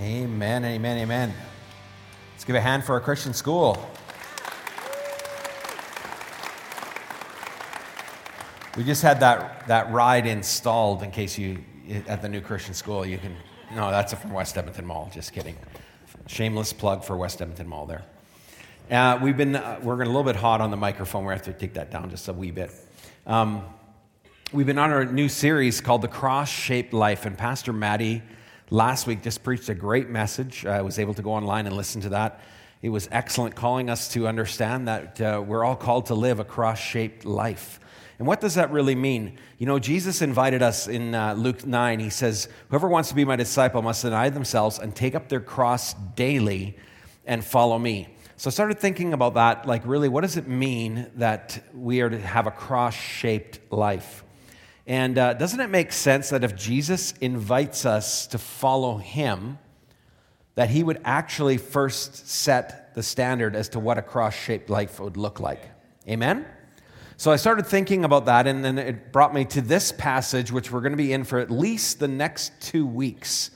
Amen, amen, amen. Let's give a hand for our Christian school. We just had that, that ride installed in case you, at the new Christian school, you can, no, that's from West Edmonton Mall, just kidding. Shameless plug for West Edmonton Mall there. Uh, we've been, uh, we're a little bit hot on the microphone. We have to take that down just a wee bit. Um, we've been on our new series called The Cross Shaped Life, and Pastor Maddie last week just preached a great message. I was able to go online and listen to that. It was excellent, calling us to understand that uh, we're all called to live a cross shaped life. And what does that really mean? You know, Jesus invited us in uh, Luke 9. He says, Whoever wants to be my disciple must deny themselves and take up their cross daily and follow me. So I started thinking about that. Like, really, what does it mean that we are to have a cross shaped life? And uh, doesn't it make sense that if Jesus invites us to follow him, that he would actually first set the standard as to what a cross shaped life would look like? Amen? So I started thinking about that, and then it brought me to this passage, which we're going to be in for at least the next two weeks,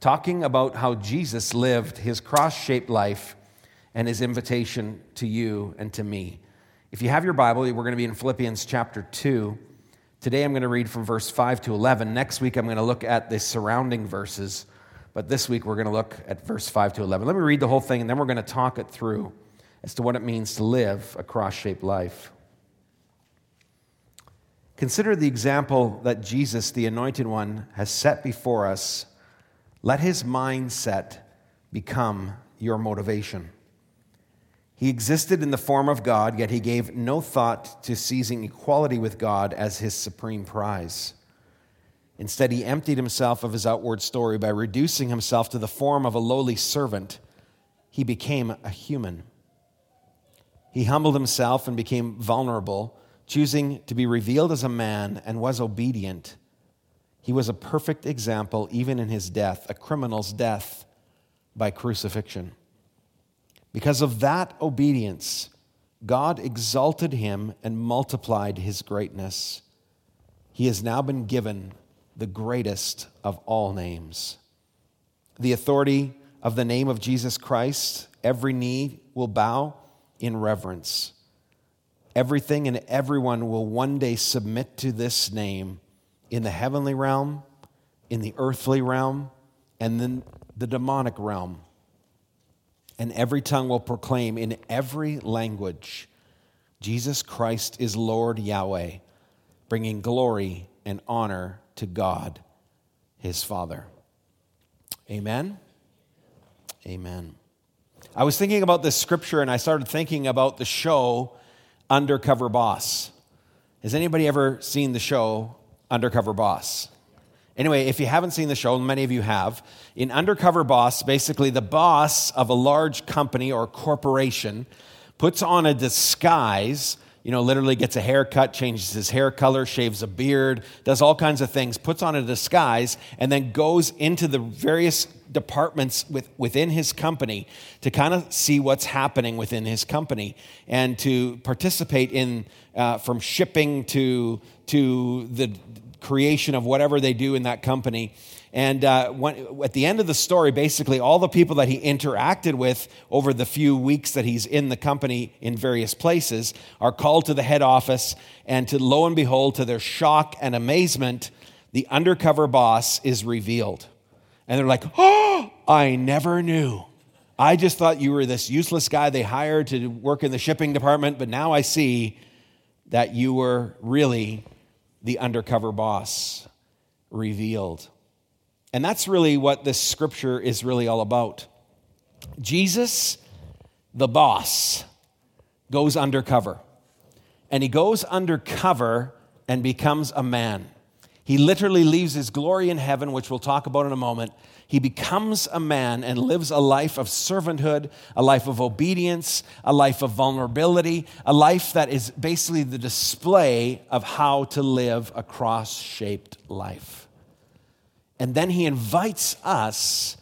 talking about how Jesus lived his cross shaped life and his invitation to you and to me. If you have your Bible, we're going to be in Philippians chapter 2. Today I'm going to read from verse 5 to 11. Next week I'm going to look at the surrounding verses, but this week we're going to look at verse 5 to 11. Let me read the whole thing, and then we're going to talk it through as to what it means to live a cross shaped life. Consider the example that Jesus, the Anointed One, has set before us. Let his mindset become your motivation. He existed in the form of God, yet he gave no thought to seizing equality with God as his supreme prize. Instead, he emptied himself of his outward story by reducing himself to the form of a lowly servant. He became a human. He humbled himself and became vulnerable choosing to be revealed as a man and was obedient. He was a perfect example, even in his death, a criminal's death by crucifixion. Because of that obedience, God exalted him and multiplied his greatness. He has now been given the greatest of all names. The authority of the name of Jesus Christ, every knee will bow in reverence. Everything and everyone will one day submit to this name in the heavenly realm, in the earthly realm, and then the demonic realm. And every tongue will proclaim in every language Jesus Christ is Lord Yahweh, bringing glory and honor to God, his Father. Amen. Amen. I was thinking about this scripture and I started thinking about the show Undercover Boss. Has anybody ever seen the show Undercover Boss? Anyway, if you haven't seen the show, many of you have, in Undercover Boss, basically the boss of a large company or corporation puts on a disguise, you know, literally gets a haircut, changes his hair color, shaves a beard, does all kinds of things, puts on a disguise, and then goes into the various departments with, within his company to kind of see what's happening within his company and to participate in uh, from shipping to, to the creation of whatever they do in that company. And uh, when, at the end of the story, basically, all the people that he interacted with over the few weeks that he's in the company in various places are called to the head office. And to lo and behold, to their shock and amazement, the undercover boss is revealed. And they're like, oh, I never knew. I just thought you were this useless guy they hired to work in the shipping department, but now I see that you were really the undercover boss revealed. And that's really what this scripture is really all about. Jesus, the boss, goes undercover. And he goes undercover and becomes a man. He literally leaves his glory in heaven, which we'll talk about in a moment. He becomes a man and lives a life of servanthood, a life of obedience, a life of vulnerability, a life that is basically the display of how to live a cross shaped life. And then he invites us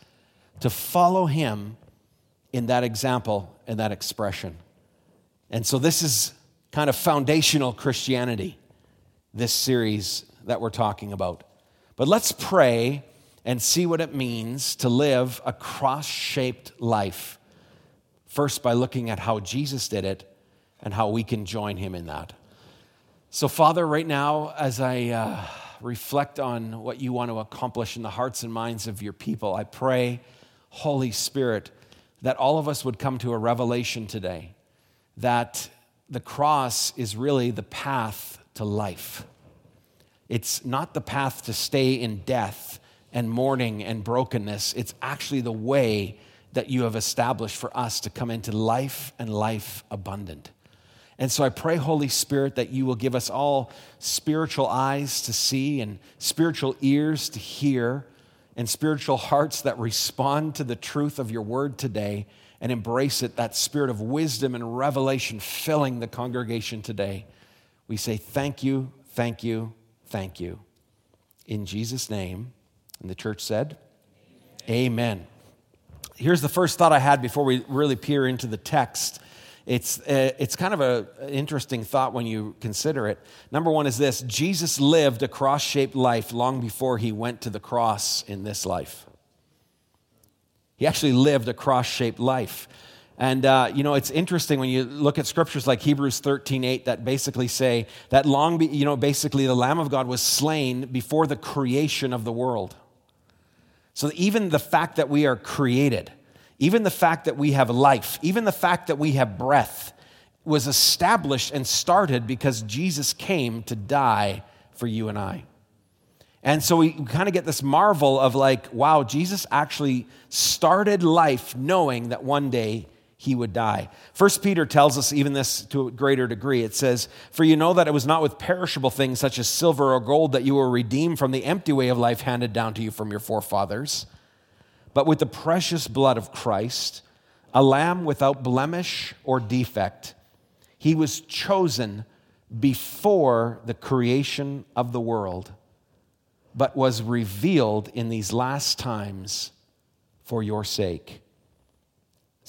to follow him in that example and that expression. And so, this is kind of foundational Christianity, this series that we're talking about. But let's pray and see what it means to live a cross shaped life. First, by looking at how Jesus did it and how we can join him in that. So, Father, right now, as I uh, reflect on what you want to accomplish in the hearts and minds of your people, I pray, Holy Spirit, that all of us would come to a revelation today that the cross is really the path to life. It's not the path to stay in death and mourning and brokenness. It's actually the way that you have established for us to come into life and life abundant. And so I pray, Holy Spirit, that you will give us all spiritual eyes to see and spiritual ears to hear and spiritual hearts that respond to the truth of your word today and embrace it, that spirit of wisdom and revelation filling the congregation today. We say thank you, thank you, thank you. In Jesus' name. And the church said, Amen. Amen. Here's the first thought I had before we really peer into the text it's, uh, it's kind of an interesting thought when you consider it. Number one is this Jesus lived a cross shaped life long before he went to the cross in this life. He actually lived a cross shaped life. And, uh, you know, it's interesting when you look at scriptures like Hebrews 13 8 that basically say that long, be, you know, basically the Lamb of God was slain before the creation of the world. So even the fact that we are created, even the fact that we have life, even the fact that we have breath, was established and started because Jesus came to die for you and I. And so we kind of get this marvel of like, wow, Jesus actually started life knowing that one day he would die. First Peter tells us even this to a greater degree. It says, For you know that it was not with perishable things such as silver or gold that you were redeemed from the empty way of life handed down to you from your forefathers but with the precious blood of Christ, a lamb without blemish or defect. He was chosen before the creation of the world, but was revealed in these last times for your sake.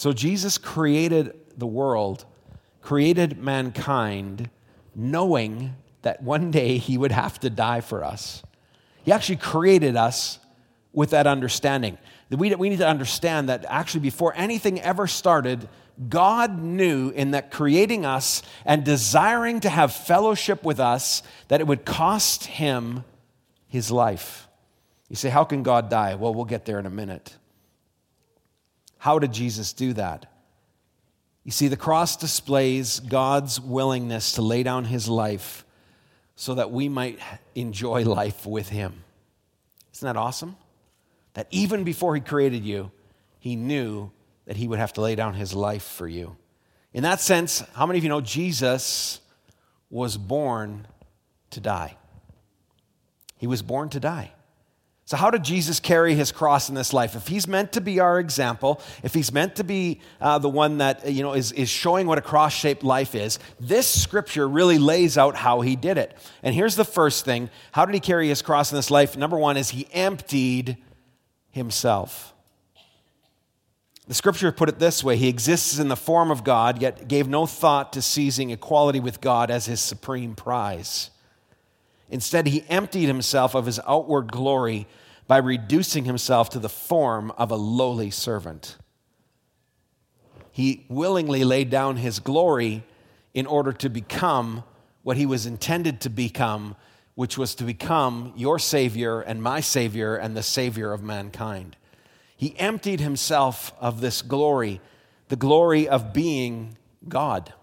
So Jesus created the world, created mankind, knowing that one day he would have to die for us. He actually created us with that understanding we, we need to understand that actually, before anything ever started, God knew in that creating us and desiring to have fellowship with us that it would cost him his life. You say, How can God die? Well, we'll get there in a minute. How did Jesus do that? You see, the cross displays God's willingness to lay down his life so that we might enjoy life with him. Isn't that awesome? that even before he created you, he knew that he would have to lay down his life for you. In that sense, how many of you know Jesus was born to die? He was born to die. So, how did Jesus carry his cross in this life? If he's meant to be our example, if he's meant to be uh, the one that you know is, is showing what a cross shaped life is, this scripture really lays out how he did it. And here's the first thing how did he carry his cross in this life? Number one is he emptied himself. The scripture put it this way He exists in the form of God, yet gave no thought to seizing equality with God as his supreme prize. Instead, he emptied himself of his outward glory by reducing himself to the form of a lowly servant. He willingly laid down his glory in order to become what he was intended to become which was to become your Savior and my Savior and the Savior of mankind. He emptied himself of this glory, the glory of being God.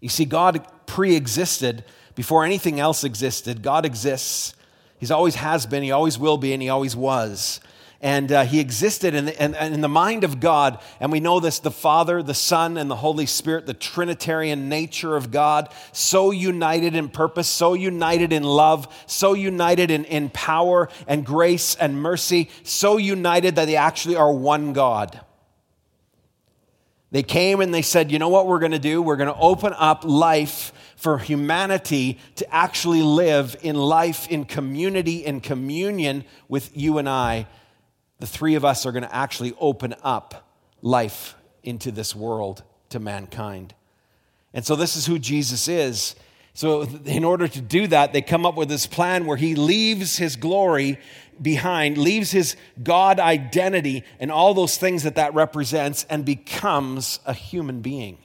You see, God pre existed before anything else existed. God exists. He's always has been, He always will be, and He always was and uh, he existed in the, in, in the mind of God. And we know this the Father, the Son, and the Holy Spirit, the Trinitarian nature of God, so united in purpose, so united in love, so united in, in power and grace and mercy, so united that they actually are one God. They came and they said, You know what we're going to do? We're going to open up life for humanity to actually live in life, in community, in communion with you and I the three of us are going to actually open up life into this world to mankind. And so, this is who Jesus is. So, in order to do that, they come up with this plan where he leaves his glory behind, leaves his God identity and all those things that that represents, and becomes a human being.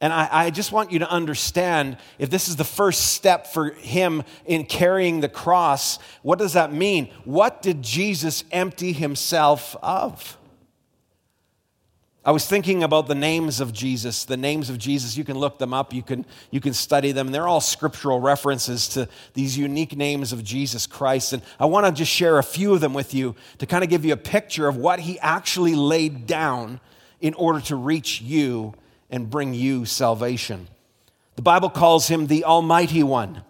And I, I, just want you to understand if this is the first step for him in carrying the cross, what does that mean? What did Jesus empty himself of? I was thinking about the names of Jesus. The names of Jesus, you can look them up, you can, you can study them. They're all scriptural references to these unique names of Jesus Christ. And I want to just share a few of them with you to kind of give you a picture of what he actually laid down in order to reach you and bring you salvation. The Bible calls him the Almighty One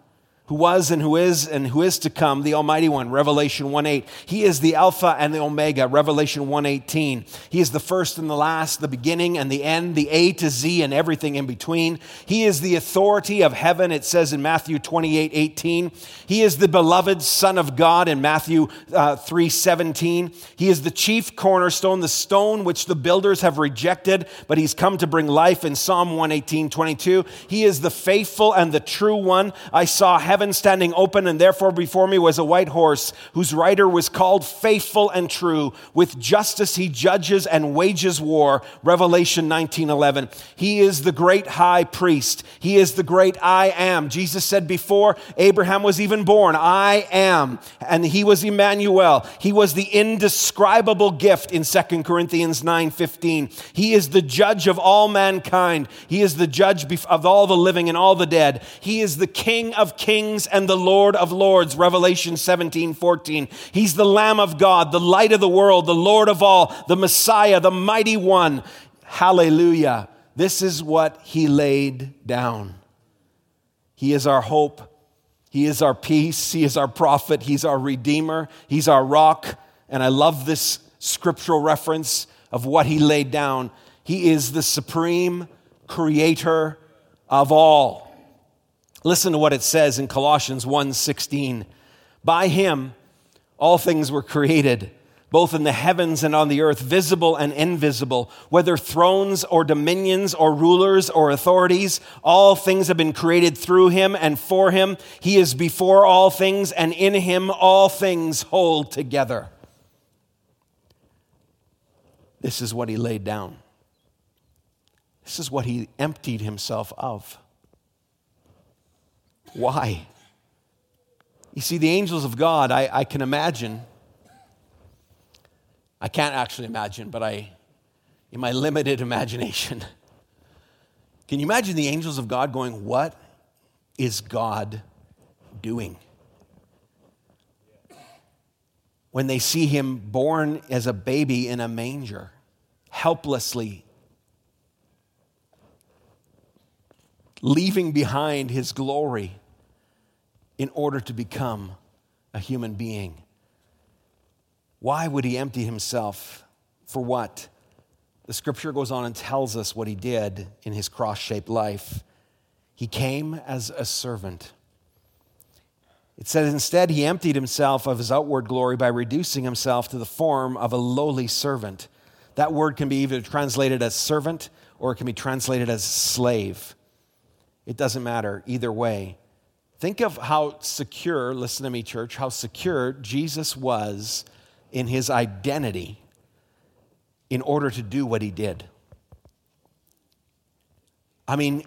who was and who is and who is to come, the Almighty One, Revelation 1:8. He is the Alpha and the Omega, Revelation 1:18. He is the first and the last, the beginning and the end, the A to Z and everything in between. He is the authority of heaven, it says in Matthew 28:18. He is the beloved Son of God in Matthew uh, 3:17. He is the chief cornerstone, the stone which the builders have rejected, but he's come to bring life in Psalm 118:22. He is the faithful and the true one. I saw heaven heaven standing open, and therefore before me was a white horse, whose rider was called Faithful and True. With justice he judges and wages war. Revelation 19:11. He is the great high priest. He is the great I am. Jesus said before Abraham was even born, I am. And he was Emmanuel. He was the indescribable gift in 2 Corinthians 9:15. He is the judge of all mankind. He is the judge of all the living and all the dead. He is the king of kings kings and the Lord of lords, Revelation 17, 14. He's the Lamb of God, the light of the world, the Lord of all, the Messiah, the mighty one. Hallelujah. This is what he laid down. He is our hope. He is our peace. He is our prophet. He's our redeemer. He's our rock. And I love this scriptural reference of what he laid down. He is the supreme creator of all. Listen to what it says in Colossians 1:16. By him all things were created, both in the heavens and on the earth, visible and invisible, whether thrones or dominions or rulers or authorities, all things have been created through him and for him. He is before all things, and in him all things hold together. This is what he laid down. This is what he emptied himself of. Why? You see, the angels of God, I, I can imagine. I can't actually imagine, but I, in my limited imagination, can you imagine the angels of God going, What is God doing? When they see him born as a baby in a manger, helplessly leaving behind his glory in order to become a human being. Why would he empty himself? For what? The scripture goes on and tells us what he did in his cross shaped life. He came as a servant. It says instead he emptied himself of his outward glory by reducing himself to the form of a lowly servant. That word can be either translated as servant or it can be translated as slave. It doesn't matter either way. Think of how secure, listen to me, church, how secure Jesus was in his identity in order to do what he did. I mean,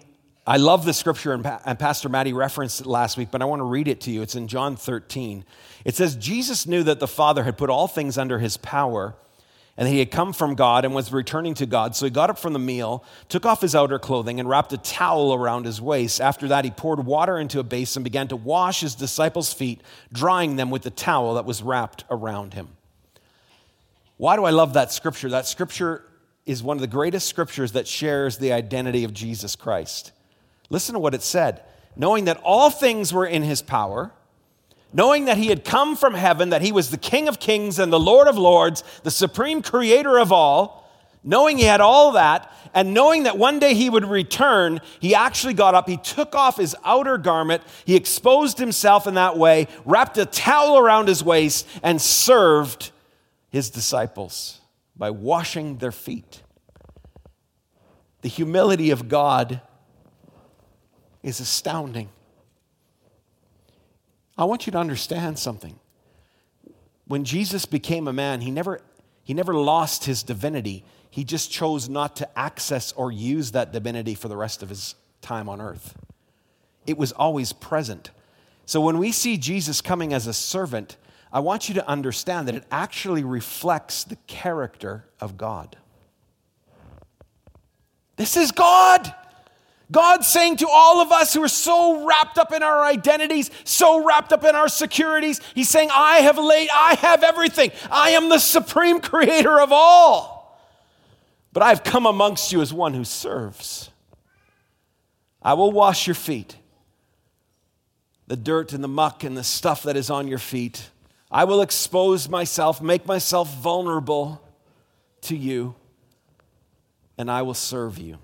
I love the scripture, and, Pastor Maddie referenced it last week, but I want to read it to you. It's in John 13. It says, Jesus knew that the Father had put all things under his power and he had come from God and was returning to God. So he got up from the meal, took off his outer clothing, and wrapped a towel around his waist. After that, he poured water into a basin and began to wash his disciples' feet, drying them with the towel that was wrapped around him. Why do I love that scripture? That scripture is one of the greatest scriptures that shares the identity of Jesus Christ. Listen to what it said knowing that all things were in his power knowing that he had come from heaven, that he was the King of kings and the Lord of lords, the supreme creator of all, knowing he had all that, and knowing that one day he would return, he actually got up, he took off his outer garment, he exposed himself in that way, wrapped a towel around his waist, and served his disciples by washing their feet. The humility of God is astounding. I want you to understand something. when Jesus became a man, he never, he never lost his divinity. He just chose not to access or use that divinity for the rest of his time on earth. It was always present. So when we see Jesus coming as a servant, I want you to understand that it actually reflects the character of God. This is God. God saying to all of us who are so wrapped up in our identities, so wrapped up in our securities, He's saying, I have laid, I have everything. I am the supreme creator of all. But I've come amongst you as one who serves. I will wash your feet, the dirt and the muck and the stuff that is on your feet. I will expose myself, make myself vulnerable to you, and I will serve you.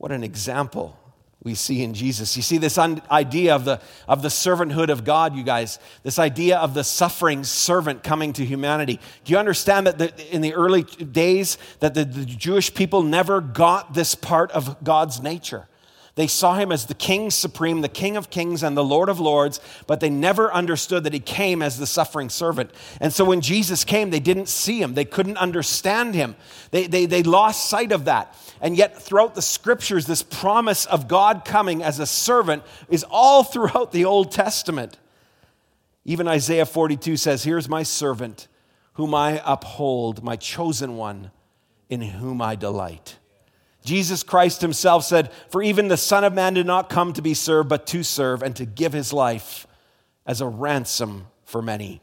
What an example we see in Jesus. You see this idea of the, of the servanthood of God, you guys, this idea of the suffering servant coming to humanity. Do you understand that the, in the early days that the, the Jewish people never got this part of God's nature? They saw him as the king supreme, the king of kings, and the lord of lords, but they never understood that he came as the suffering servant. And so when Jesus came, they didn't see him, they couldn't understand him. They, they, they lost sight of that. And yet, throughout the scriptures, this promise of God coming as a servant is all throughout the Old Testament. Even Isaiah 42 says, Here's my servant, whom I uphold, my chosen one, in whom I delight. Jesus Christ himself said, For even the Son of Man did not come to be served, but to serve and to give his life as a ransom for many.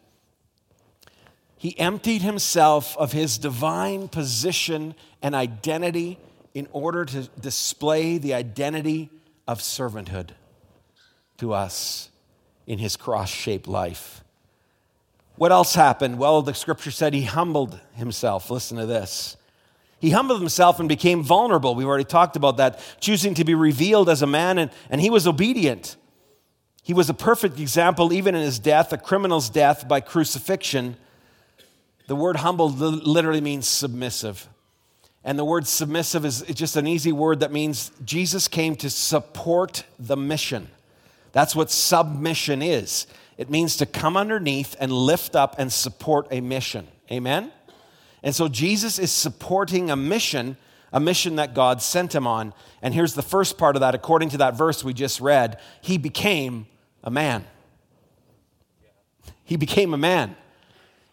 He emptied himself of his divine position and identity in order to display the identity of servanthood to us in his cross shaped life. What else happened? Well, the scripture said he humbled himself. Listen to this. He humbled himself and became vulnerable. We've already talked about that, choosing to be revealed as a man, and, and he was obedient. He was a perfect example, even in his death, a criminal's death by crucifixion. The word humble literally means submissive. And the word submissive is just an easy word that means Jesus came to support the mission. That's what submission is. It means to come underneath and lift up and support a mission. Amen? And so Jesus is supporting a mission, a mission that God sent him on. And here's the first part of that. According to that verse we just read, he became a man. He became a man.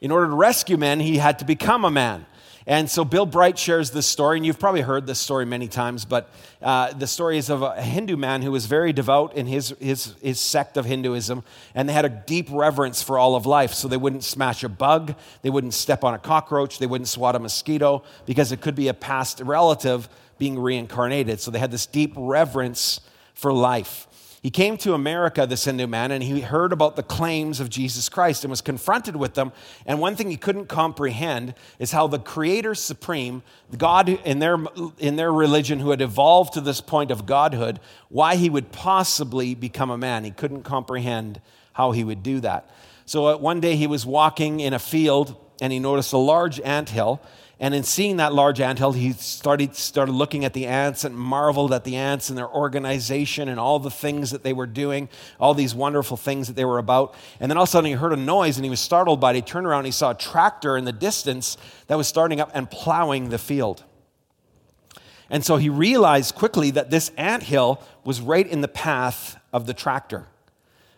In order to rescue men, he had to become a man. And so Bill Bright shares this story, and you've probably heard this story many times, but uh, the story is of a Hindu man who was very devout in his, his, his sect of Hinduism, and they had a deep reverence for all of life. So they wouldn't smash a bug, they wouldn't step on a cockroach, they wouldn't swat a mosquito, because it could be a past relative being reincarnated. So they had this deep reverence for life. He came to America, this Hindu man, and he heard about the claims of Jesus Christ and was confronted with them. And one thing he couldn't comprehend is how the Creator Supreme, God in their, in their religion who had evolved to this point of godhood, why he would possibly become a man. He couldn't comprehend how he would do that. So uh, one day he was walking in a field and he noticed a large ant hill and in seeing that large ant hill, he started, started looking at the ants and marveled at the ants and their organization and all the things that they were doing, all these wonderful things that they were about. And then all of a sudden he heard a noise and he was startled by it. He turned around and he saw a tractor in the distance that was starting up and plowing the field. And so he realized quickly that this ant hill was right in the path of the tractor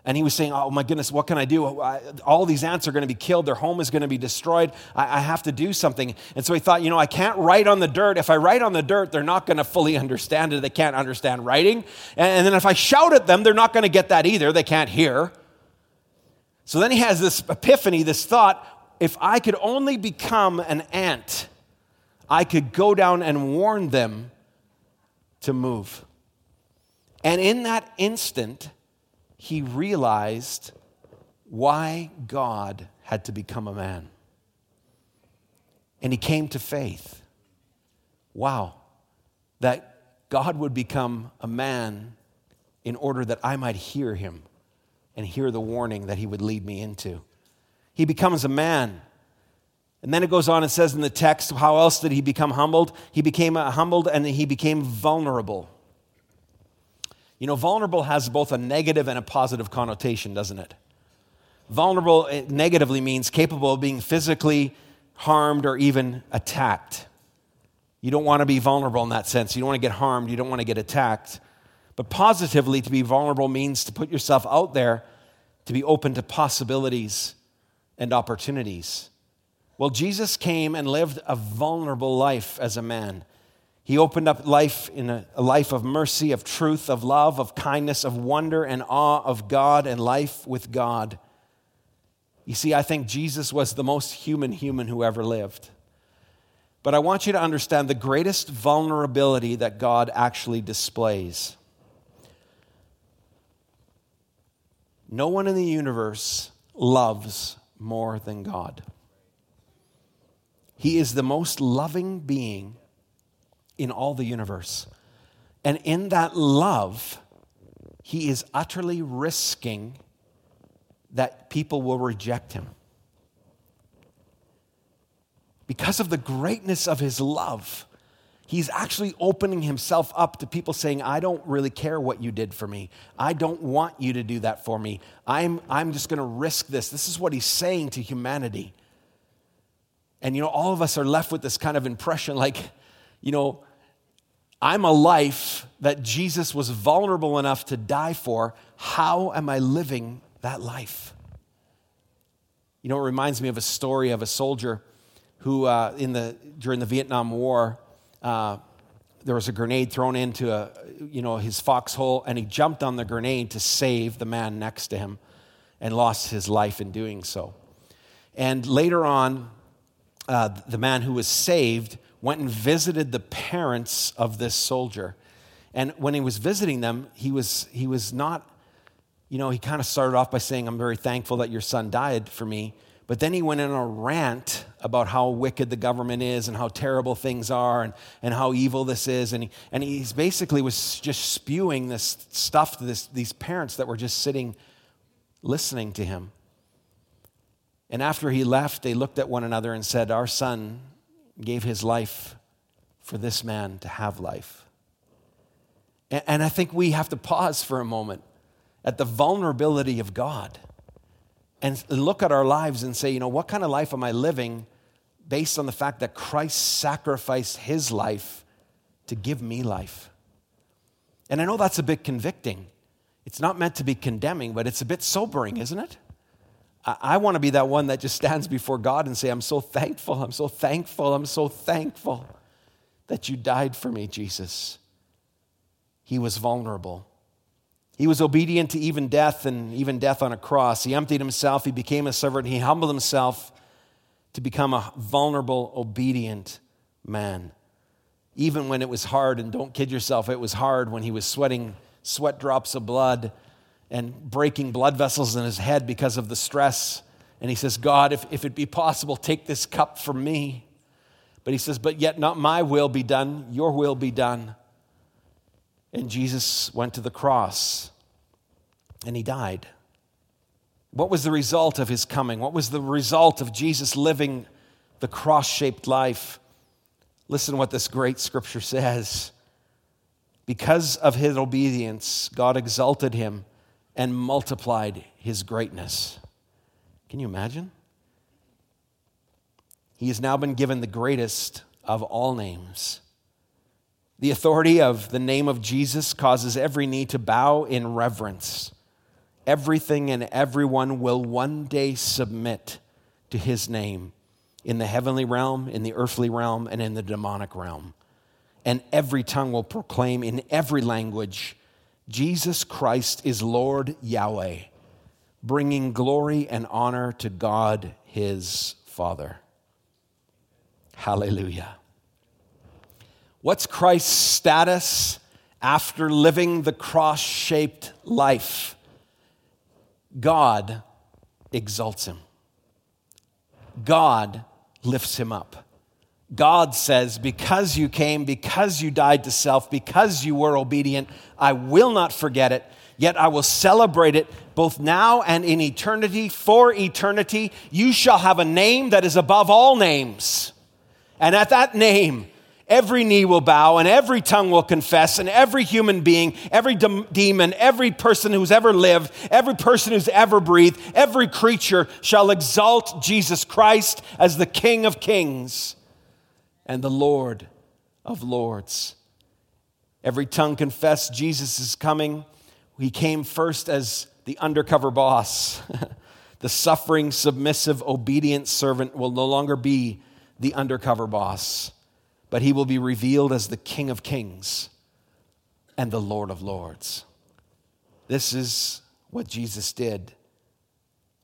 and he was saying, Oh my goodness, what can I do? All these ants are going to be killed. Their home is going to be destroyed. I, have to do something. And so he thought, You know, I can't write on the dirt. If I write on the dirt, they're not going to fully understand it. They can't understand writing. And then if I shout at them, they're not going to get that either. They can't hear. So then he has this epiphany, this thought if I could only become an ant, I could go down and warn them to move. And in that instant, he realized why God had to become a man. And he came to faith. Wow, that God would become a man in order that I might hear him and hear the warning that he would lead me into. He becomes a man. And then it goes on and says in the text, how else did he become humbled? He became humbled and he became vulnerable. You know, vulnerable has both a negative and a positive connotation, doesn't it? Vulnerable eh, negatively means capable of being physically harmed or even attacked. You don't want to be vulnerable in that sense. You don't want to get harmed. You don't want to get attacked. But positively, to be vulnerable means to put yourself out there, to be open to possibilities and opportunities. Well, Jesus came and lived a vulnerable life as a man. He opened up life in a, a, life of mercy, of truth, of love, of kindness, of wonder and awe of God and life with God. You see, I think Jesus was the most human human who ever lived. But I want you to understand the greatest vulnerability that God actually displays. No one in the universe loves more than God. He is the most loving being in all the universe. And in that love, he is utterly risking that people will reject him. Because of the greatness of his love, he's actually opening himself up to people saying, I don't really care what you did for me. I don't want you to do that for me. I'm, I'm just going to risk this. This is what he's saying to humanity. And, you know, all of us are left with this kind of impression like, you know, I'm a life that Jesus was vulnerable enough to die for. How am I living that life? You know, it reminds me of a story of a soldier who, uh, in the, during the Vietnam War, uh, there was a grenade thrown into a, you know, his foxhole, and he jumped on the grenade to save the man next to him and lost his life in doing so. And later on, uh, the man who was saved went and visited the parents of this soldier. And when he was visiting them, he was, he was not, you know, he kind of started off by saying, I'm very thankful that your son died for me. But then he went in a rant about how wicked the government is and how terrible things are and, and how evil this is. And, he, and he's basically was just spewing this stuff to this, these parents that were just sitting listening to him. And after he left, they looked at one another and said, Our son gave his life for this man to have life. And, I think we have to pause for a moment at the vulnerability of God and look at our lives and say, you know, what kind of life am I living based on the fact that Christ sacrificed his life to give me life? And I know that's a bit convicting. It's not meant to be condemning, but it's a bit sobering, isn't it? I, want to be that one that just stands before God and say, I'm so thankful, I'm so thankful, I'm so thankful that you died for me, Jesus. He was vulnerable. He was obedient to even death and even death on a cross. He emptied himself, he became a servant, he humbled himself to become a vulnerable, obedient man. Even when it was hard, and don't kid yourself, it was hard when he was sweating sweat drops of blood and breaking blood vessels in his head because of the stress. And he says, God, if, if it be possible, take this cup from me. But he says, But yet not my will be done, your will be done. And Jesus went to the cross and he died. What was the result of his coming? What was the result of Jesus living the cross shaped life? Listen what this great scripture says. Because of his obedience, God exalted him and multiplied his greatness. Can you imagine? He has now been given the greatest of all names. The authority of the name of Jesus causes every knee to bow in reverence. Everything and everyone will one day submit to his name in the heavenly realm, in the earthly realm, and in the demonic realm. And every tongue will proclaim in every language Jesus Christ is Lord Yahweh, bringing glory and honor to God his Father. Hallelujah. What's Christ's status after living the cross shaped life? God exalts him, God lifts him up. God says, Because you came, because you died to self, because you were obedient, I will not forget it, yet I will celebrate it both now and in eternity. For eternity, you shall have a name that is above all names. And at that name, Every knee will bow and every tongue will confess, and every human being, every de- demon, every person who's ever lived, every person who's ever breathed, every creature shall exalt Jesus Christ as the King of kings and the Lord of lords. Every tongue confess Jesus is coming. He came first as the undercover boss. the suffering, submissive, obedient servant will no longer be the undercover boss but he will be revealed as the King of Kings and the Lord of Lords. This is what Jesus did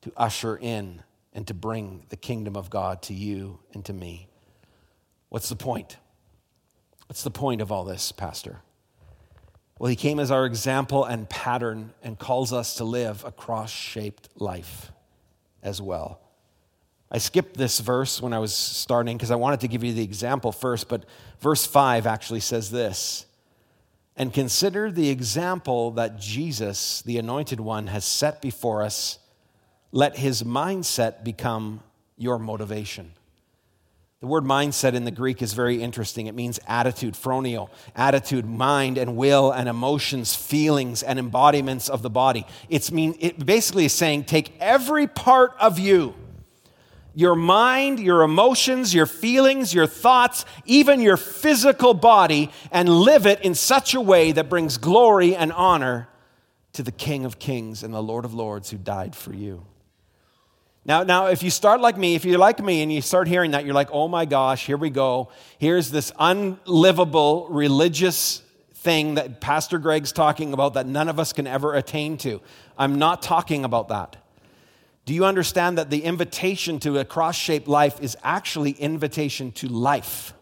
to usher in and to bring the kingdom of God to you and to me. What's the point? What's the point of all this, Pastor? Well, he came as our example and pattern and calls us to live a cross shaped life as well. I skipped this verse when I was starting because I wanted to give you the example first, but verse 5 actually says this And consider the example that Jesus, the anointed one, has set before us. Let his mindset become your motivation. The word mindset in the Greek is very interesting. It means attitude, phroneo, attitude, mind and will and emotions, feelings and embodiments of the body. It's mean it basically is saying take every part of you your mind, your emotions, your feelings, your thoughts, even your physical body, and live it in such a way that brings glory and honor to the King of Kings and the Lord of Lords who died for you. Now, now, if you start like me, if you're like me and you start hearing that, you're like, oh my gosh, here we go. Here's this unlivable religious thing that Pastor Greg's talking about that none of us can ever attain to. I'm not talking about that. Do you understand that the invitation to a cross shaped life is actually invitation to life?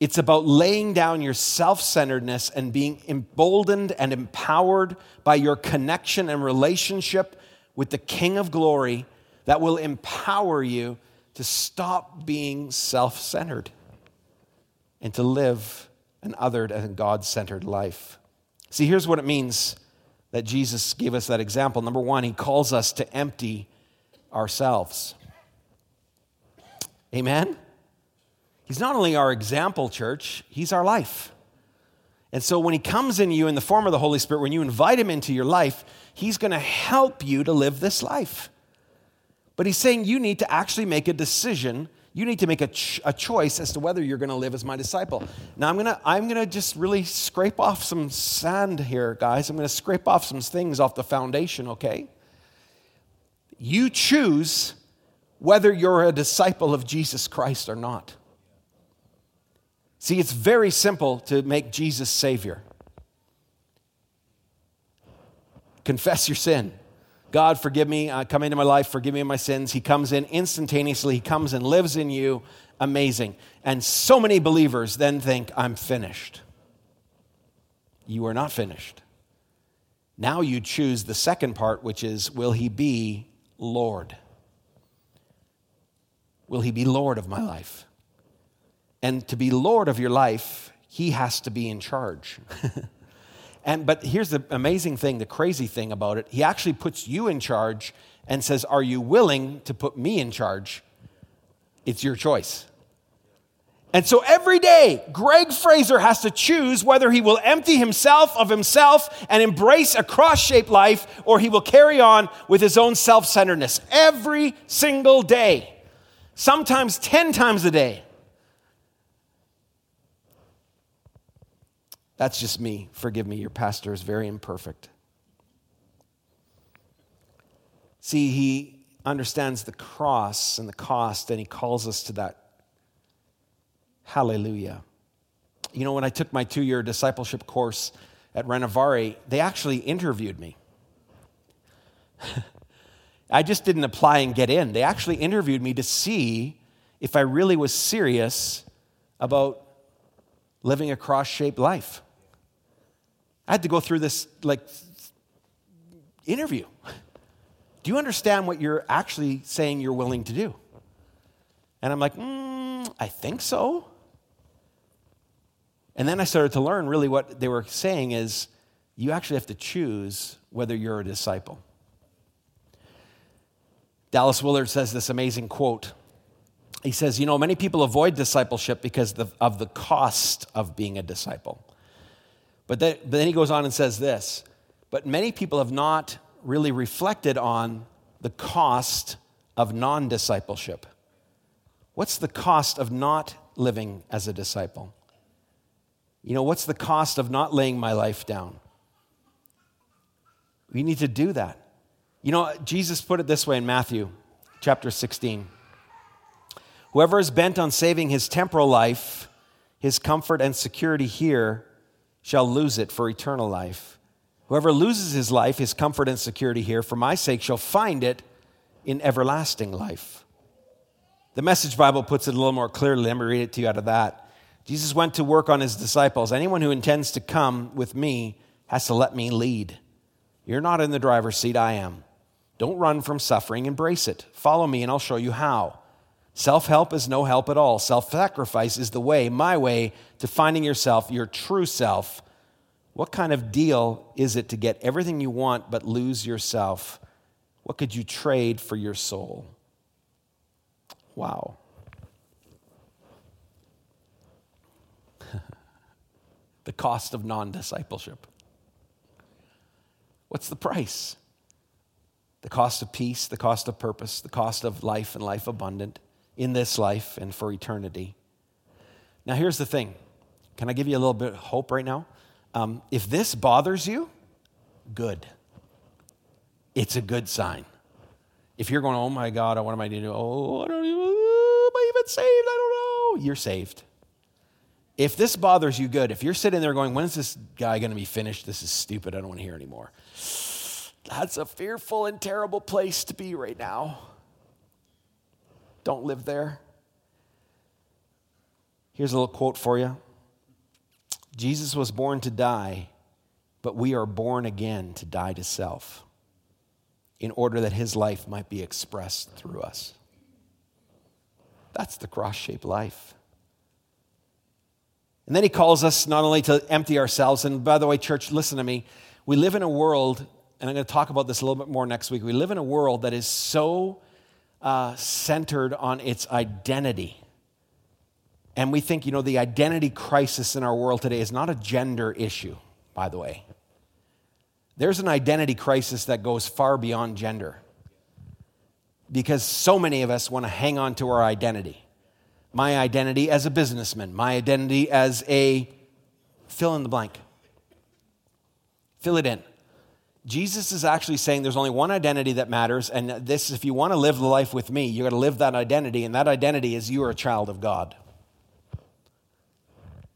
It's about laying down your self centeredness and being emboldened and empowered by your connection and relationship with the King of glory that will empower you to stop being self centered and to live an othered and God centered life. See, here's what it means that Jesus gave us that example. Number one, he calls us to empty ourselves. Amen? He's not only our example, church, he's our life. And so when he comes in you in the form of the Holy Spirit, when you invite him into your life, he's going to help you to live this life. But he's saying you need to actually make a decision you need to make a, ch- a choice as to whether you're going to live as my disciple. Now, I'm going to I'm to just really scrape off some sand here, guys. I'm going to scrape off some things off the foundation, okay? You choose whether you're a disciple of Jesus Christ or not. See, it's very simple to make Jesus Savior. Confess your sin. God, forgive me, uh, come into my life, forgive me of my sins. He comes in instantaneously, He comes and lives in you. Amazing. And so many believers then think, I'm finished. You are not finished. Now you choose the second part, which is, will He be Lord? Will He be Lord of my life? And to be Lord of your life, He has to be in charge. And, but here's the amazing thing, the crazy thing about it. He actually puts you in charge and says, Are you willing to put me in charge? It's your choice. And so every day, Greg Fraser has to choose whether he will empty himself of himself and embrace a cross shaped life or he will carry on with his own self centeredness every single day, sometimes 10 times a day. That's just me. Forgive me. Your pastor is very imperfect. See, he understands the cross and the cost, and he calls us to that. Hallelujah. You know, when I took my two year discipleship course at Renovare, they actually interviewed me. I just didn't apply and get in. They actually interviewed me to see if I really was serious about living a cross shaped life. I had to go through this like interview. Do you understand what you're actually saying you're willing to do? And I'm like, mm, I think so. And then I started to learn really what they were saying is you actually have to choose whether you're a disciple. Dallas Willard says this amazing quote he says, You know, many people avoid discipleship because of the cost of being a disciple. But then, but then he goes on and says this But many people have not really reflected on the cost of non discipleship. What's the cost of not living as a disciple? You know, what's the cost of not laying my life down? We need to do that. You know, Jesus put it this way in Matthew chapter 16. Whoever is bent on saving his temporal life, his comfort and security here, shall lose it for eternal life. Whoever loses his life, his comfort and security here, for my sake, shall find it in everlasting life. The Message Bible puts it a little more clearly. Let me read it to you out of that. Jesus went to work on his disciples. Anyone who intends to come with me has to let me lead. You're not in the driver's seat, I am. Don't run from suffering, embrace it. Follow me, and I'll show you how. Self help is no help at all. Self sacrifice is the way, my way, to finding yourself, your true self. What kind of deal is it to get everything you want but lose yourself? What could you trade for your soul? Wow. the cost of non discipleship. What's the price? The cost of peace, the cost of purpose, the cost of life and life abundant in this life and for eternity. Now, here's the thing. Can I give you a little bit of hope right now? Um, if this bothers you, good. It's a good sign. If you're going, oh my God, what am I doing? Oh, I don't even, am I even saved? I don't know. You're saved. If this bothers you, good. If you're sitting there going, when's this guy going to be finished? This is stupid. I don't want to hear anymore. That's a fearful and terrible place to be right now. Don't live there. Here's a little quote for you Jesus was born to die, but we are born again to die to self in order that his life might be expressed through us. That's the cross shaped life. And then he calls us not only to empty ourselves, and by the way, church, listen to me. We live in a world, and I'm going to talk about this a little bit more next week. We live in a world that is so uh, centered on its identity. And we think, you know, the identity crisis in our world today is not a gender issue, by the way. There's an identity crisis that goes far beyond gender because so many of us want to hang on to our identity my identity as a businessman, my identity as a fill in the blank. Fill it in. Jesus is actually saying there's only one identity that matters, and this, if you want to live the life with me, you got to live that identity, and that identity is you are a child of God.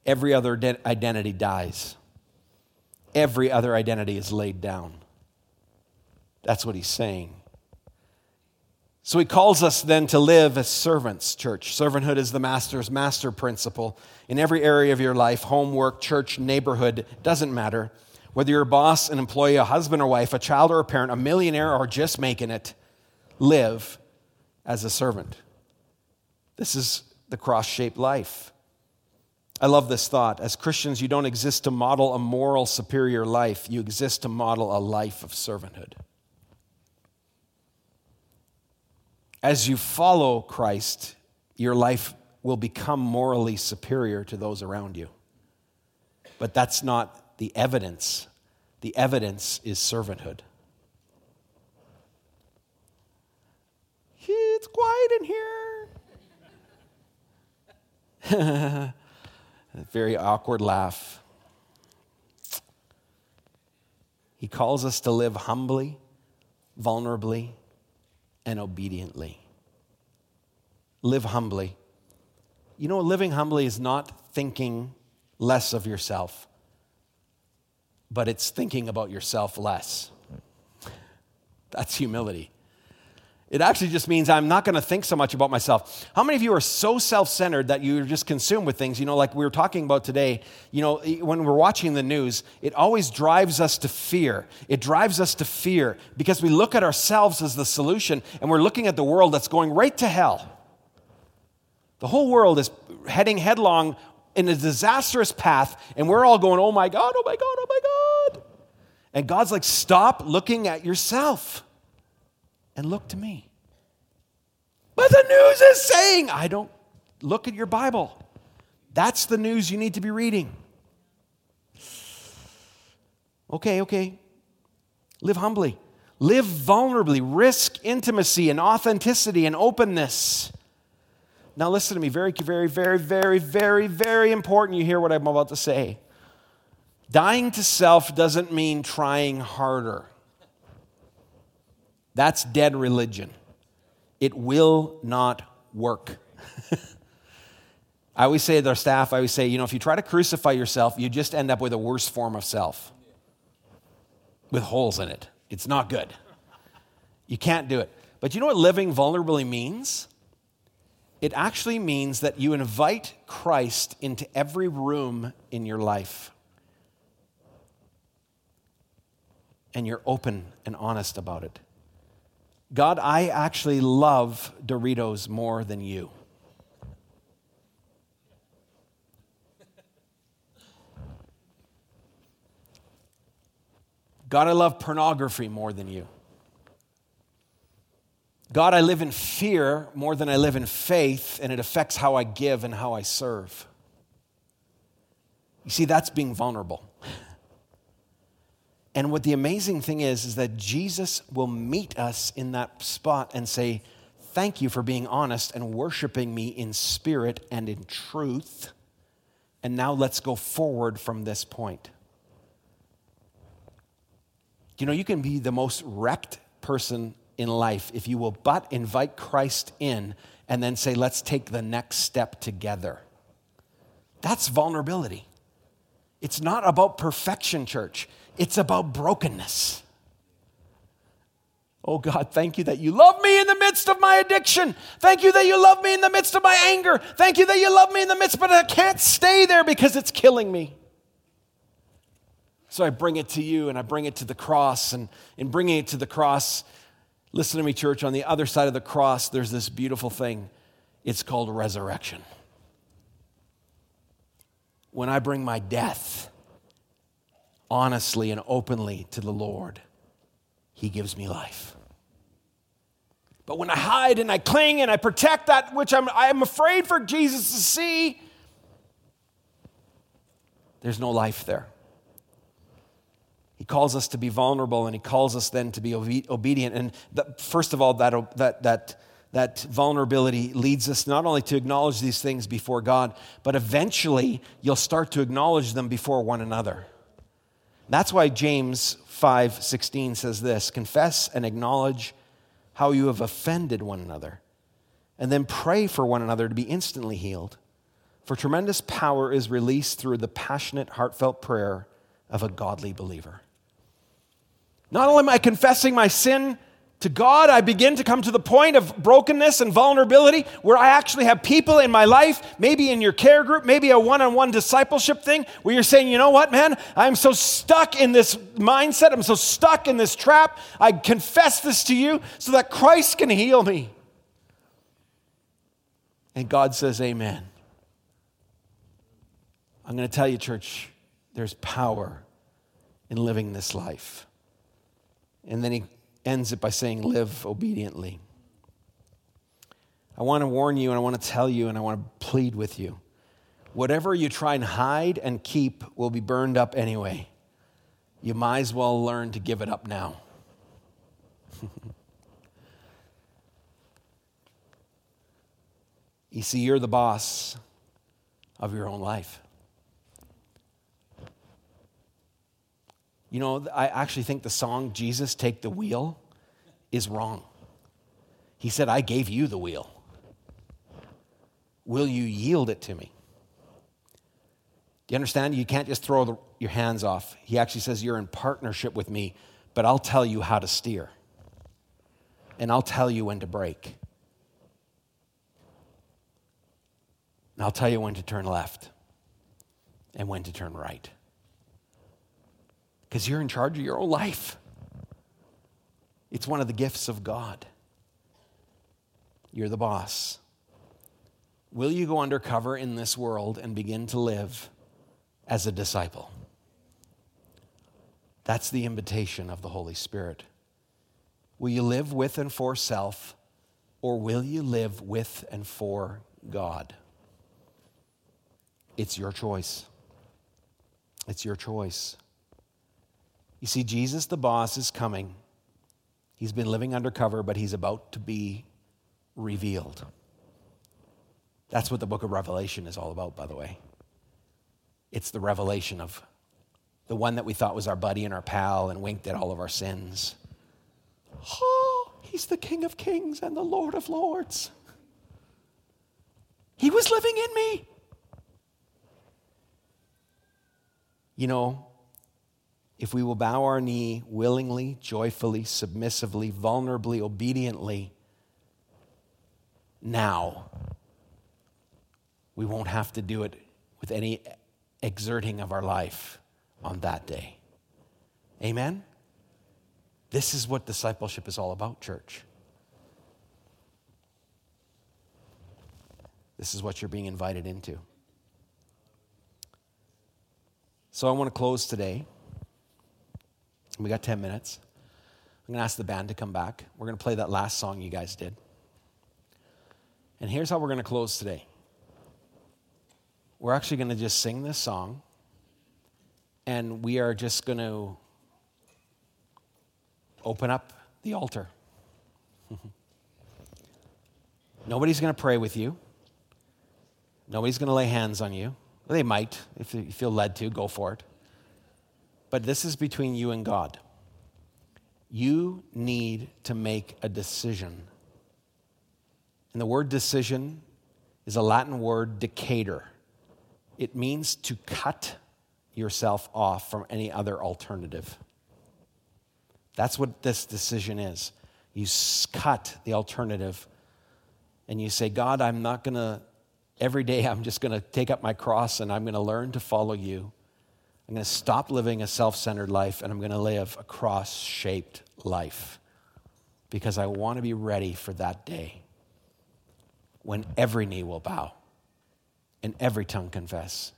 Every other identity dies. Every other identity is laid down. That's what he's saying. So he calls us then to live as servants, church. Servanthood is the master's master principle in every area of your life homework, church, neighborhood, doesn't matter. Whether you're a boss, an employee, a husband or wife, a child or a parent, a millionaire or just making it, live as a servant. This is the cross shaped life. I love this thought. As Christians, you don't exist to model a moral, superior life, you exist to model a life of servanthood. As you follow Christ, your life will become morally superior to those around you. But that's not the evidence. The evidence is servanthood. It's quiet in here. very awkward laugh. He calls us to live humbly, vulnerably, and obediently. Live humbly. You know, living humbly is not thinking less of yourself, but it's thinking about yourself less. That's humility. It actually just means I'm not going to think so much about myself. How many of you are so self centered that you're just consumed with things? You know, like we were talking about today, you know, when we're watching the news, it always drives us to fear. It drives us to fear because we look at ourselves as the solution and we're looking at the world that's going right to hell. The whole world is heading headlong in a disastrous path, and we're all going, oh my God, oh my God, oh my God. And God's like, stop looking at yourself and look to me. But the news is saying, I don't look at your Bible. That's the news you need to be reading. Okay, okay. Live humbly. Live vulnerably. Risk intimacy and authenticity and openness. Now, listen to me. Very, very, very, very, very, very important you hear what I'm about to say. Dying to self doesn't mean trying harder. That's dead religion. It will not work. I always say to our staff, I always say, you know, if you try to crucify yourself, you just end up with a worse form of self with holes in it. It's not good. You can't do it. But you know what living vulnerably means? It actually means that you invite Christ into every room in your life. And you're open and honest about it. God, I actually love Doritos more than you. God, I love pornography more than you. God, I live in fear more than I live in faith, and it affects how I give and how I serve. You see, that's being vulnerable. And what the amazing thing is, is that Jesus will meet us in that spot and say, Thank you for being honest and worshiping me in spirit and in truth. And now let's go forward from this point. You know, you can be the most wrecked person in life if you will but invite Christ in and then say, let's take the next step together. That's vulnerability. It's not about perfection, church, it's about brokenness. Oh God, thank you that you love me in the midst of my addiction. Thank you that you love me in the midst of my anger. Thank you that you love me in the midst, but I can't stay there because it's killing me. So I bring it to you and I bring it to the cross. And in bringing it to the cross, listen to me, church, on the other side of the cross, there's this beautiful thing. It's called resurrection. When I bring my death honestly and openly to the Lord, He gives me life. But when I hide and I cling and I protect that which I'm, I'm afraid for Jesus to see, there's no life there. He calls us to be vulnerable and he calls us then to be obedient. And the, first of all, that, that, that, that vulnerability leads us not only to acknowledge these things before God, but eventually you'll start to acknowledge them before one another. That's why James 5:16 says this, confess and acknowledge how you have offended one another, and then pray for one another to be instantly healed. For tremendous power is released through the passionate, heartfelt prayer of a godly believer. Not only am I confessing my sin to God, I begin to come to the point of brokenness and vulnerability where I actually have people in my life, maybe in your care group, maybe a one on one discipleship thing, where you're saying, you know what, man, I'm so stuck in this mindset, I'm so stuck in this trap. I confess this to you so that Christ can heal me. And God says, Amen. I'm going to tell you, church, there's power in living this life. And then he ends it by saying, Live obediently. I want to warn you and I want to tell you and I want to plead with you. Whatever you try and hide and keep will be burned up anyway. You might as well learn to give it up now. you see, you're the boss of your own life. You know, I actually think the song, Jesus Take the Wheel, is wrong. He said, I gave you the wheel. Will you yield it to me? Do you understand? You can't just throw the, your hands off. He actually says, You're in partnership with me, but I'll tell you how to steer. And I'll tell you when to brake. And I'll tell you when to turn left and when to turn right because you're in charge of your own life. It's one of the gifts of God. You're the boss. Will you go undercover in this world and begin to live as a disciple? That's the invitation of the Holy Spirit. Will you live with and for self or will you live with and for God? It's your choice. It's your choice. You see, Jesus, the boss, is coming. He's been living undercover, but he's about to be revealed. That's what the book of Revelation is all about, by the way. It's the revelation of the one that we thought was our buddy and our pal and winked at all of our sins. Oh, he's the King of Kings and the Lord of Lords. He was living in me. You know, if we will bow our knee willingly, joyfully, submissively, vulnerably, obediently, now, we won't have to do it with any exerting of our life on that day. Amen? This is what discipleship is all about, church. This is what you're being invited into. So I want to close today. We got 10 minutes. I'm going to ask the band to come back. We're going to play that last song you guys did. And here's how we're going to close today we're actually going to just sing this song, and we are just going to open up the altar. Nobody's going to pray with you. Nobody's going to lay hands on you. They might. If you feel led to, go for it. But this is between you and God. You need to make a decision. And the word decision is a Latin word decatur. It means to cut yourself off from any other alternative. That's what this decision is. You cut the alternative and you say, God, I'm not going to, every day I'm just going to take up my cross and I'm going to learn to follow you. I'm going to stop living a self centered life and I'm going to live a cross shaped life because I want to be ready for that day when every knee will bow and every tongue confess.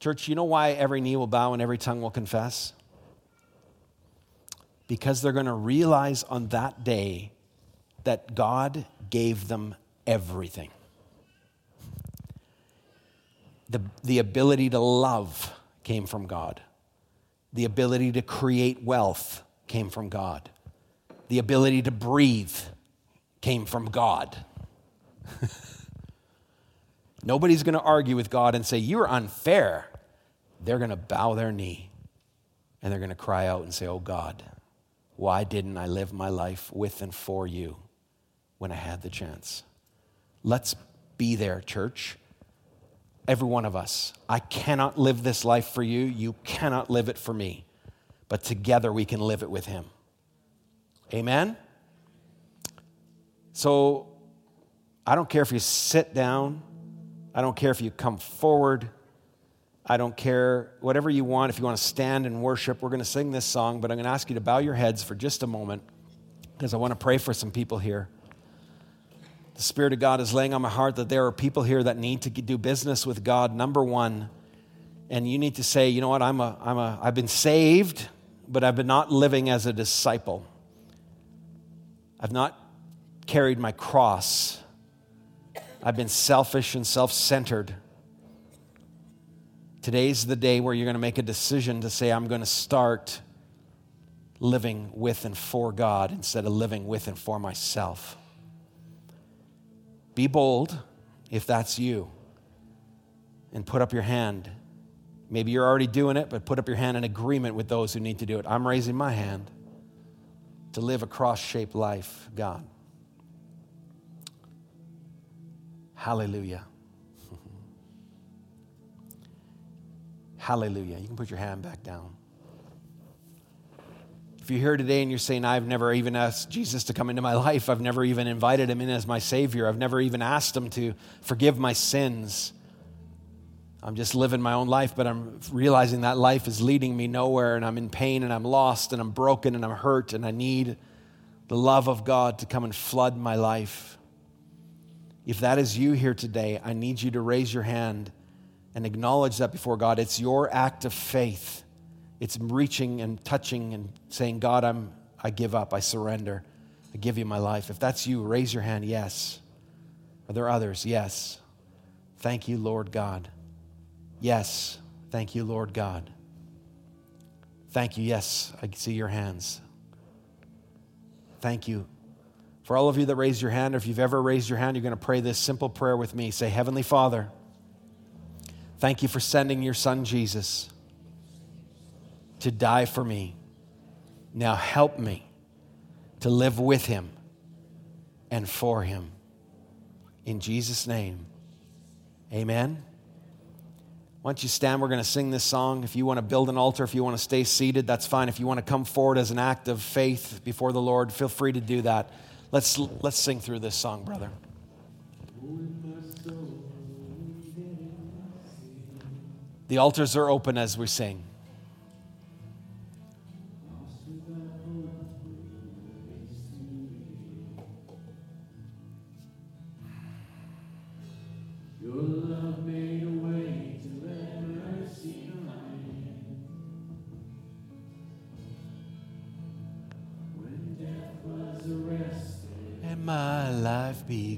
Church, you know why every knee will bow and every tongue will confess? Because they're going to realize on that day that God gave them everything the, the ability to love came from God, the ability to create wealth came from God, the ability to breathe came from God. Nobody's going to argue with God and say, You're unfair. They're going to bow their knee and they're going to cry out and say, Oh God, why didn't I live my life with and for you when I had the chance? Let's be there, church. Every one of us. I cannot live this life for you. You cannot live it for me. But together we can live it with Him. Amen? So I don't care if you sit down, I don't care if you come forward. I don't care, whatever you want. If you want to stand and worship, we're going to sing this song, but I'm going to ask you to bow your heads for just a moment because I want to pray for some people here. The Spirit of God is laying on my heart that there are people here that need to do business with God, number one. And you need to say, you know what, I'm a, I'm a, I've been saved, but I've been not living as a disciple. I've not carried my cross. I've been selfish and self centered. Today's the day where you're going to make a decision to say, I'm going to start living with and for God instead of living with and for myself. Be bold if that's you and put up your hand. Maybe you're already doing it, but put up your hand in agreement with those who need to do it. I'm raising my hand to live a cross shaped life, God. Hallelujah. Hallelujah. You can put your hand back down. You're here today and you're saying, I've never even asked Jesus to come into my life, I've never even invited him in as my Savior, I've never even asked him to forgive my sins. I'm just living my own life, but I'm realizing that life is leading me nowhere, and I'm in pain, and I'm lost, and I'm broken, and I'm hurt, and I need the love of God to come and flood my life. If that is you here today, I need you to raise your hand and acknowledge that before God. It's your act of faith. It's reaching and touching and saying, God, I'm, I give up, I surrender. I give you my life. If that's you, raise your hand. Yes. Are there others? Yes. Thank you, Lord God. Yes. Thank you, Lord God. Thank you. Yes, I see your hands. Thank you. For all of you that raised your hand, or if you've ever raised your hand, you're going to pray this simple prayer with me. Say, Heavenly Father, thank you for sending your son Jesus to die for me. Now help me to live with him and for him. In Jesus' name, amen. Don't you stand? We're going to sing this song. If you want to build an altar, if you want to stay seated, that's fine. If you want to come forward as an act of faith before the Lord, feel free to do that. Let's, let's sing through this song, brother. The altars are open as we sing.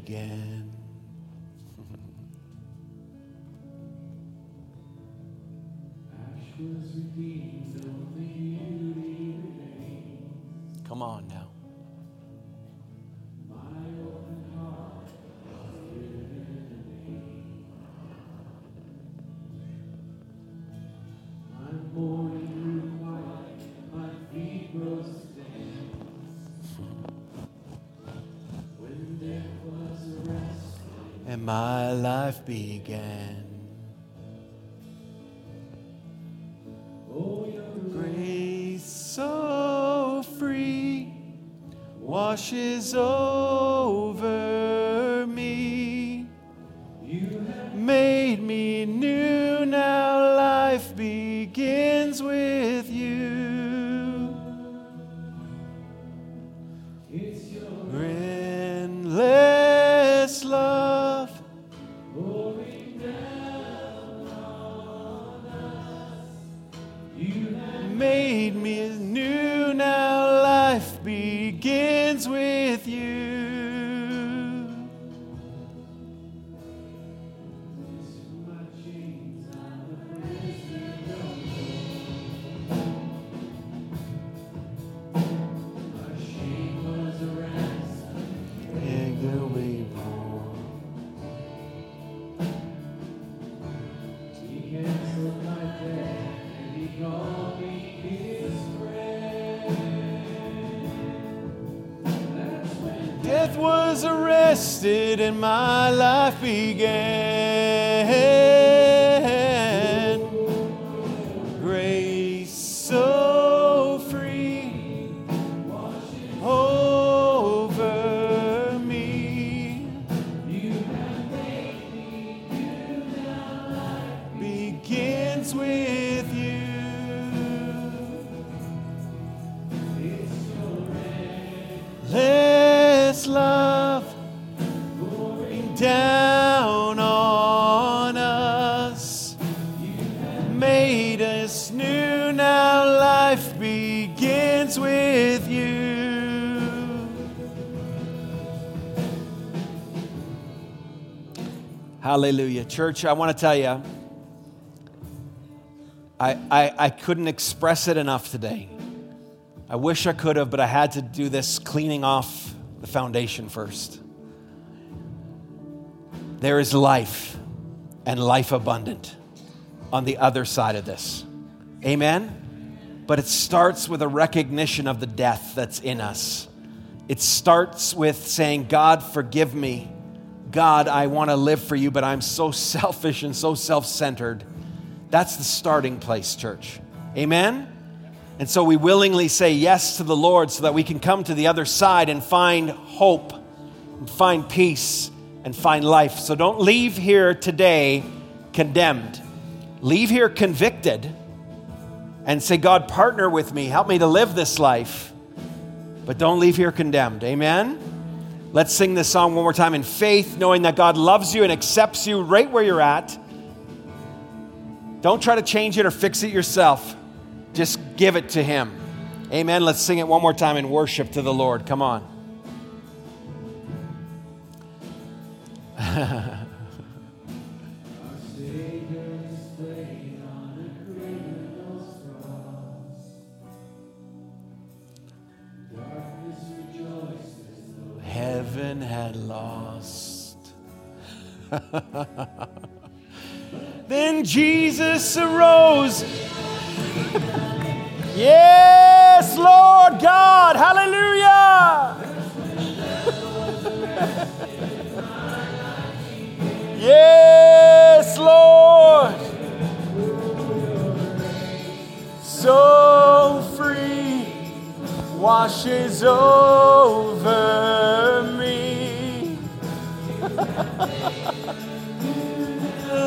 Life my life began. Oh, your grace so free washes over me. You made me new, now life begins with Hallelujah. Church, I want to tell you, I, I, I couldn't express it enough today. I wish I could have, but I had to do this cleaning off the foundation first. There is life and life abundant on the other side of this. Amen? But it starts with a recognition of the death that's in us. It starts with saying, God, forgive me. God, I want to live for you, but I'm so selfish and so self centered. That's the starting place, church. Amen? And so we willingly say yes to the Lord so that we can come to the other side and find hope, and find peace, and find life. So don't leave here today condemned. Leave here convicted and say, God, partner with me. Help me to live this life. But don't leave here condemned. Amen? Let's sing this song one more time in faith, knowing that God loves you and accepts you right where you're at. Don't try to change it or fix it yourself. Just give it to Him. Amen. Let's sing it one more time in worship to the Lord. Come on. Heaven had lost. then Jesus arose. yes, Lord God. Hallelujah. yes, Lord. So free washes over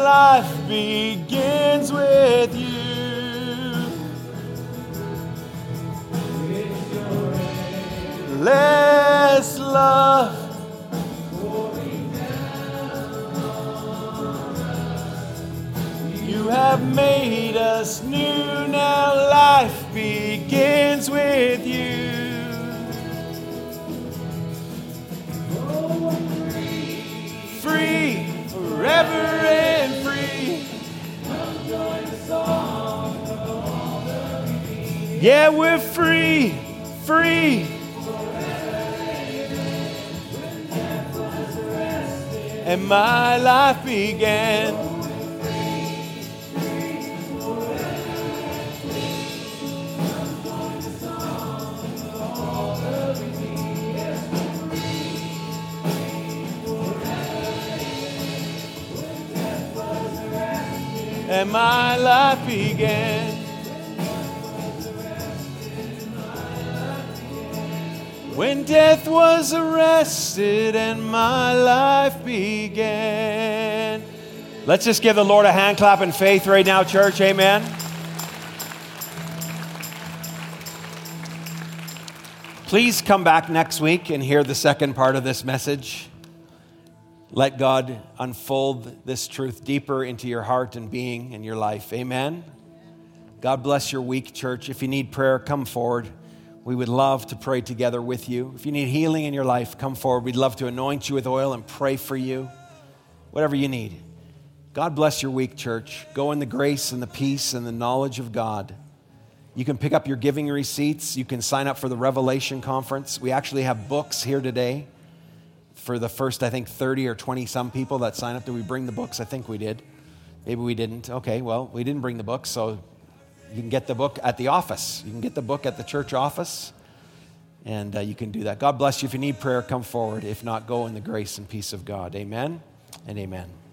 Life begins with you. Less love. Yeah, we're free, free. And my life began. and my life began. When death was arrested and my life began. Let's just give the Lord a hand clap in faith right now, church. Amen. Please come back next week and hear the second part of this message. Let God unfold this truth deeper into your heart and being and your life. Amen. God bless your week, church. If you need prayer, come forward. We would love to pray together with you. If you need healing in your life, come forward. We'd love to anoint you with oil and pray for you. Whatever you need. God bless your week, church. Go in the grace and the peace and the knowledge of God. You can pick up your giving receipts. You can sign up for the Revelation Conference. We actually have books here today for the first, I think, 30 or 20 some people that signed up. Did we bring the books? I think we did. Maybe we didn't. Okay, well, we didn't bring the books, so you can get the book at the office. You can get the book at the church office, and uh, you can do that. God bless you. If you need prayer, come forward. If not, go in the grace and peace of God. Amen and amen.